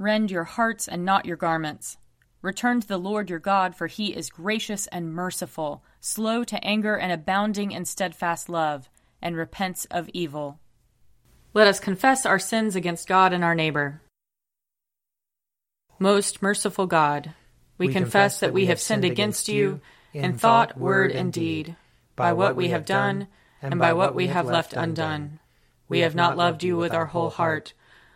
Rend your hearts and not your garments. Return to the Lord your God, for he is gracious and merciful, slow to anger and abounding in steadfast love, and repents of evil. Let us confess our sins against God and our neighbor. Most merciful God, we, we confess that we have sinned against you in thought, word, and deed, by what we have done and by what we have left undone. We have not loved you with our whole heart.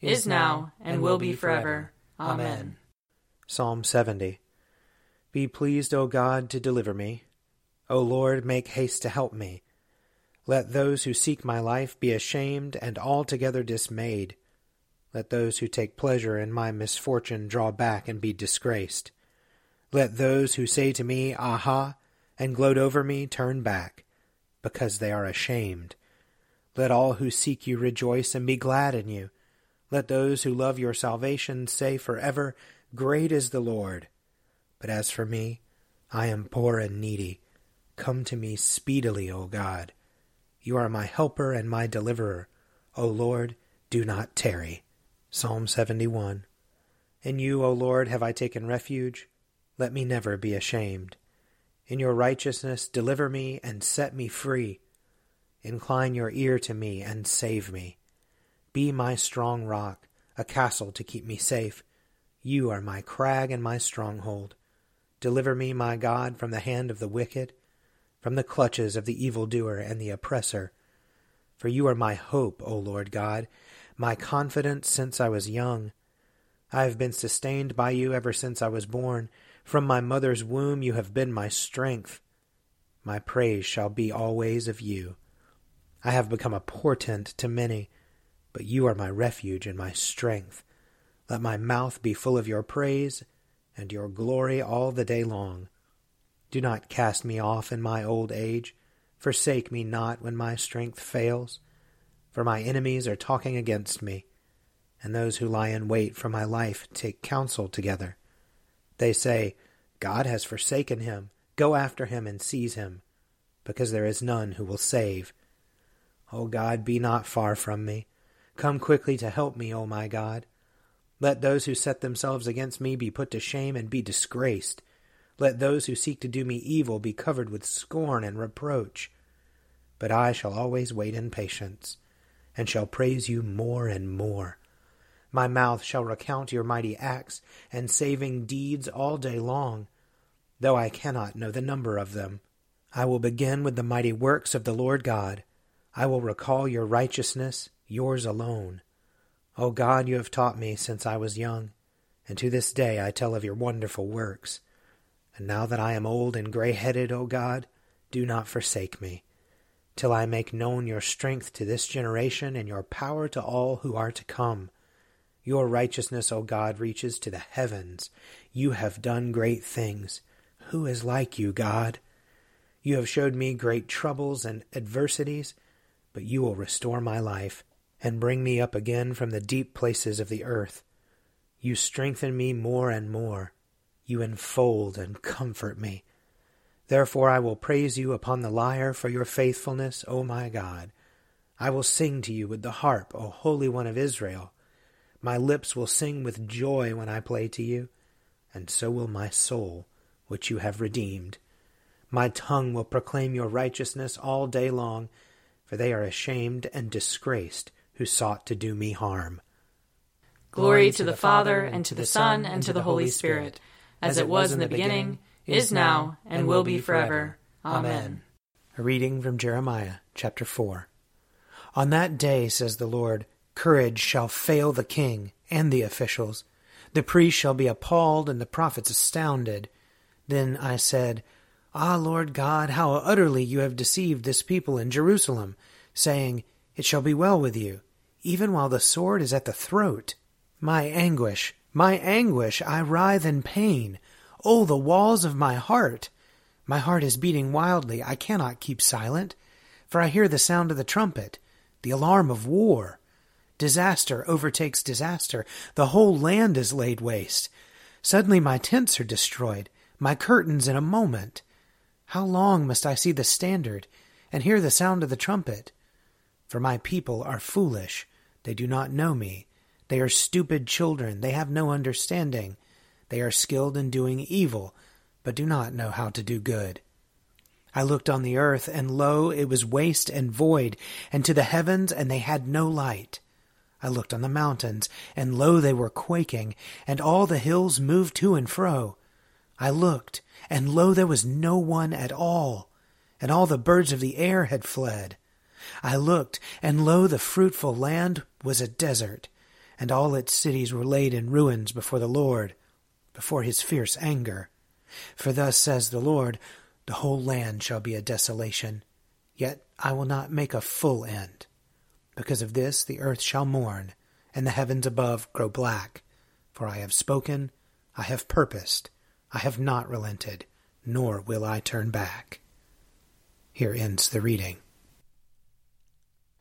is now, and will be forever. Amen. Psalm 70 be pleased, O God, to deliver me. O Lord, make haste to help me. Let those who seek my life be ashamed and altogether dismayed. Let those who take pleasure in my misfortune draw back and be disgraced. Let those who say to me, Aha, and gloat over me turn back, because they are ashamed. Let all who seek you rejoice and be glad in you. Let those who love your salvation say forever, Great is the Lord. But as for me, I am poor and needy. Come to me speedily, O God. You are my helper and my deliverer. O Lord, do not tarry. Psalm 71. In you, O Lord, have I taken refuge. Let me never be ashamed. In your righteousness, deliver me and set me free. Incline your ear to me and save me. Be my strong rock, a castle to keep me safe. You are my crag and my stronghold. Deliver me, my God, from the hand of the wicked, from the clutches of the evildoer and the oppressor. For you are my hope, O Lord God, my confidence since I was young. I have been sustained by you ever since I was born. From my mother's womb you have been my strength. My praise shall be always of you. I have become a portent to many, but you are my refuge and my strength. Let my mouth be full of your praise and your glory all the day long. Do not cast me off in my old age. Forsake me not when my strength fails. For my enemies are talking against me, and those who lie in wait for my life take counsel together. They say, God has forsaken him. Go after him and seize him, because there is none who will save. O God, be not far from me. Come quickly to help me, O my God. Let those who set themselves against me be put to shame and be disgraced. Let those who seek to do me evil be covered with scorn and reproach. But I shall always wait in patience, and shall praise you more and more. My mouth shall recount your mighty acts and saving deeds all day long, though I cannot know the number of them. I will begin with the mighty works of the Lord God. I will recall your righteousness, yours alone. O God, you have taught me since I was young, and to this day I tell of your wonderful works. And now that I am old and gray headed, O God, do not forsake me, till I make known your strength to this generation and your power to all who are to come. Your righteousness, O God, reaches to the heavens. You have done great things. Who is like you, God? You have showed me great troubles and adversities, but you will restore my life and bring me up again from the deep places of the earth. You strengthen me more and more. You enfold and comfort me. Therefore I will praise you upon the lyre for your faithfulness, O my God. I will sing to you with the harp, O Holy One of Israel. My lips will sing with joy when I play to you, and so will my soul, which you have redeemed. My tongue will proclaim your righteousness all day long, for they are ashamed and disgraced who sought to do me harm. Glory to the Father, and to the Son, and to the Holy Spirit, as it was in the beginning, is now, and will be forever. Amen. A reading from Jeremiah chapter 4. On that day, says the Lord, courage shall fail the king and the officials. The priests shall be appalled, and the prophets astounded. Then I said, Ah, Lord God, how utterly you have deceived this people in Jerusalem, saying, It shall be well with you, even while the sword is at the throat. My anguish, my anguish, I writhe in pain. Oh, the walls of my heart! My heart is beating wildly. I cannot keep silent, for I hear the sound of the trumpet, the alarm of war. Disaster overtakes disaster. The whole land is laid waste. Suddenly my tents are destroyed, my curtains in a moment. How long must I see the standard and hear the sound of the trumpet? For my people are foolish. They do not know me. They are stupid children. They have no understanding. They are skilled in doing evil, but do not know how to do good. I looked on the earth, and lo, it was waste and void, and to the heavens, and they had no light. I looked on the mountains, and lo, they were quaking, and all the hills moved to and fro. I looked, and lo, there was no one at all, and all the birds of the air had fled. I looked, and lo, the fruitful land was a desert, and all its cities were laid in ruins before the Lord, before his fierce anger. For thus says the Lord, the whole land shall be a desolation, yet I will not make a full end. Because of this the earth shall mourn, and the heavens above grow black. For I have spoken, I have purposed, I have not relented, nor will I turn back. Here ends the reading.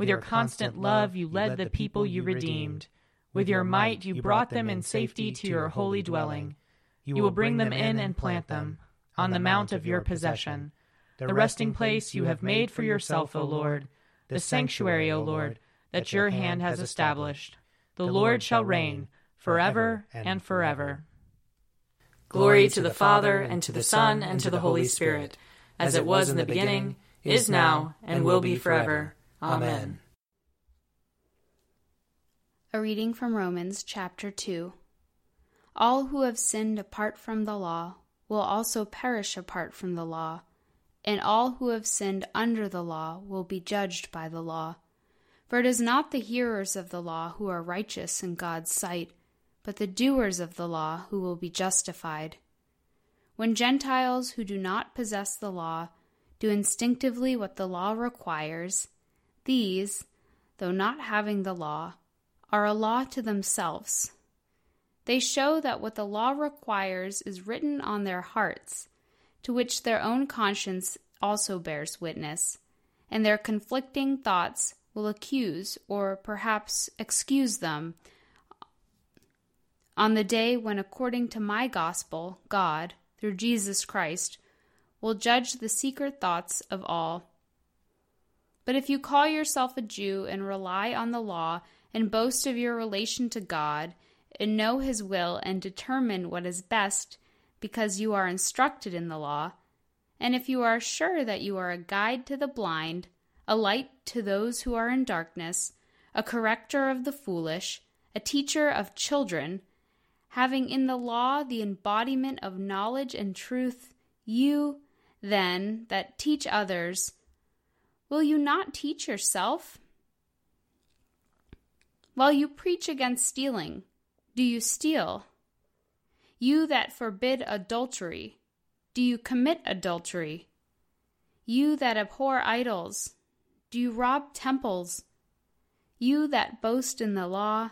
With your constant love, you led the people you redeemed. With your might, you brought them in safety to your holy dwelling. You will bring them in and plant them on the mount of your possession, the resting place you have made for yourself, O Lord, the sanctuary, O Lord, that your hand has established. The Lord shall reign forever and forever. Glory to the Father, and to the Son, and to the Holy Spirit, as it was in the beginning, is now, and will be forever. Amen. A reading from Romans chapter 2. All who have sinned apart from the law will also perish apart from the law, and all who have sinned under the law will be judged by the law. For it is not the hearers of the law who are righteous in God's sight but the doers of the law who will be justified. When Gentiles who do not possess the law do instinctively what the law requires, these, though not having the law, are a law to themselves. They show that what the law requires is written on their hearts, to which their own conscience also bears witness, and their conflicting thoughts will accuse or perhaps excuse them on the day when, according to my gospel, God, through Jesus Christ, will judge the secret thoughts of all. But if you call yourself a Jew and rely on the law and boast of your relation to God and know His will and determine what is best because you are instructed in the law, And if you are sure that you are a guide to the blind, a light to those who are in darkness, a corrector of the foolish, a teacher of children, having in the law the embodiment of knowledge and truth, you, then, that teach others, will you not teach yourself? While you preach against stealing, do you steal? You that forbid adultery, do you commit adultery? You that abhor idols, do you rob temples? You that boast in the law,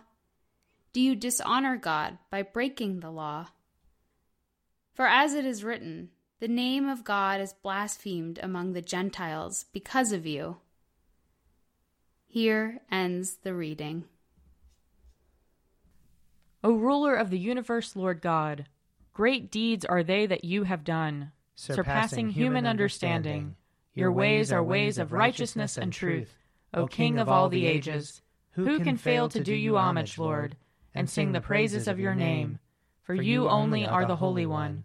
do you dishonor God by breaking the law? For as it is written, the name of God is blasphemed among the Gentiles because of you. Here ends the reading. O ruler of the universe, Lord God, great deeds are they that you have done, surpassing human understanding. Your ways are ways of righteousness and truth, O King of all the ages. Who can fail to do you homage, Lord, and sing the praises of your name? For you only are the Holy One.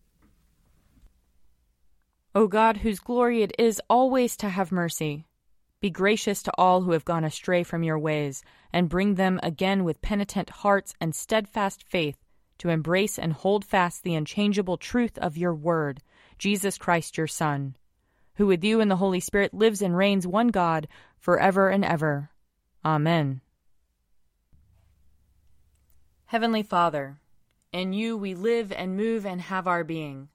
O God, whose glory it is always to have mercy, be gracious to all who have gone astray from your ways, and bring them again with penitent hearts and steadfast faith to embrace and hold fast the unchangeable truth of your word, Jesus Christ your Son, who with you and the Holy Spirit lives and reigns one God for ever and ever. Amen. Heavenly Father, in you we live and move and have our being.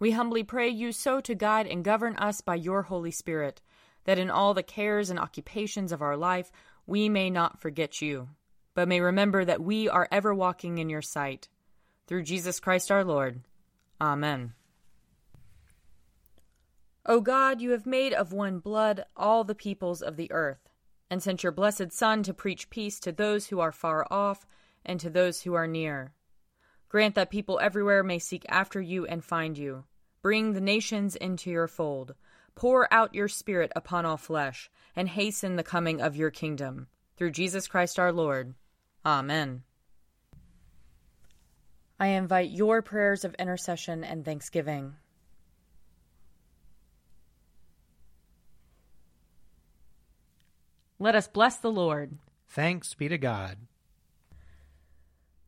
We humbly pray you so to guide and govern us by your Holy Spirit, that in all the cares and occupations of our life we may not forget you, but may remember that we are ever walking in your sight. Through Jesus Christ our Lord. Amen. O God, you have made of one blood all the peoples of the earth, and sent your blessed Son to preach peace to those who are far off and to those who are near. Grant that people everywhere may seek after you and find you. Bring the nations into your fold. Pour out your Spirit upon all flesh, and hasten the coming of your kingdom. Through Jesus Christ our Lord. Amen. I invite your prayers of intercession and thanksgiving. Let us bless the Lord. Thanks be to God.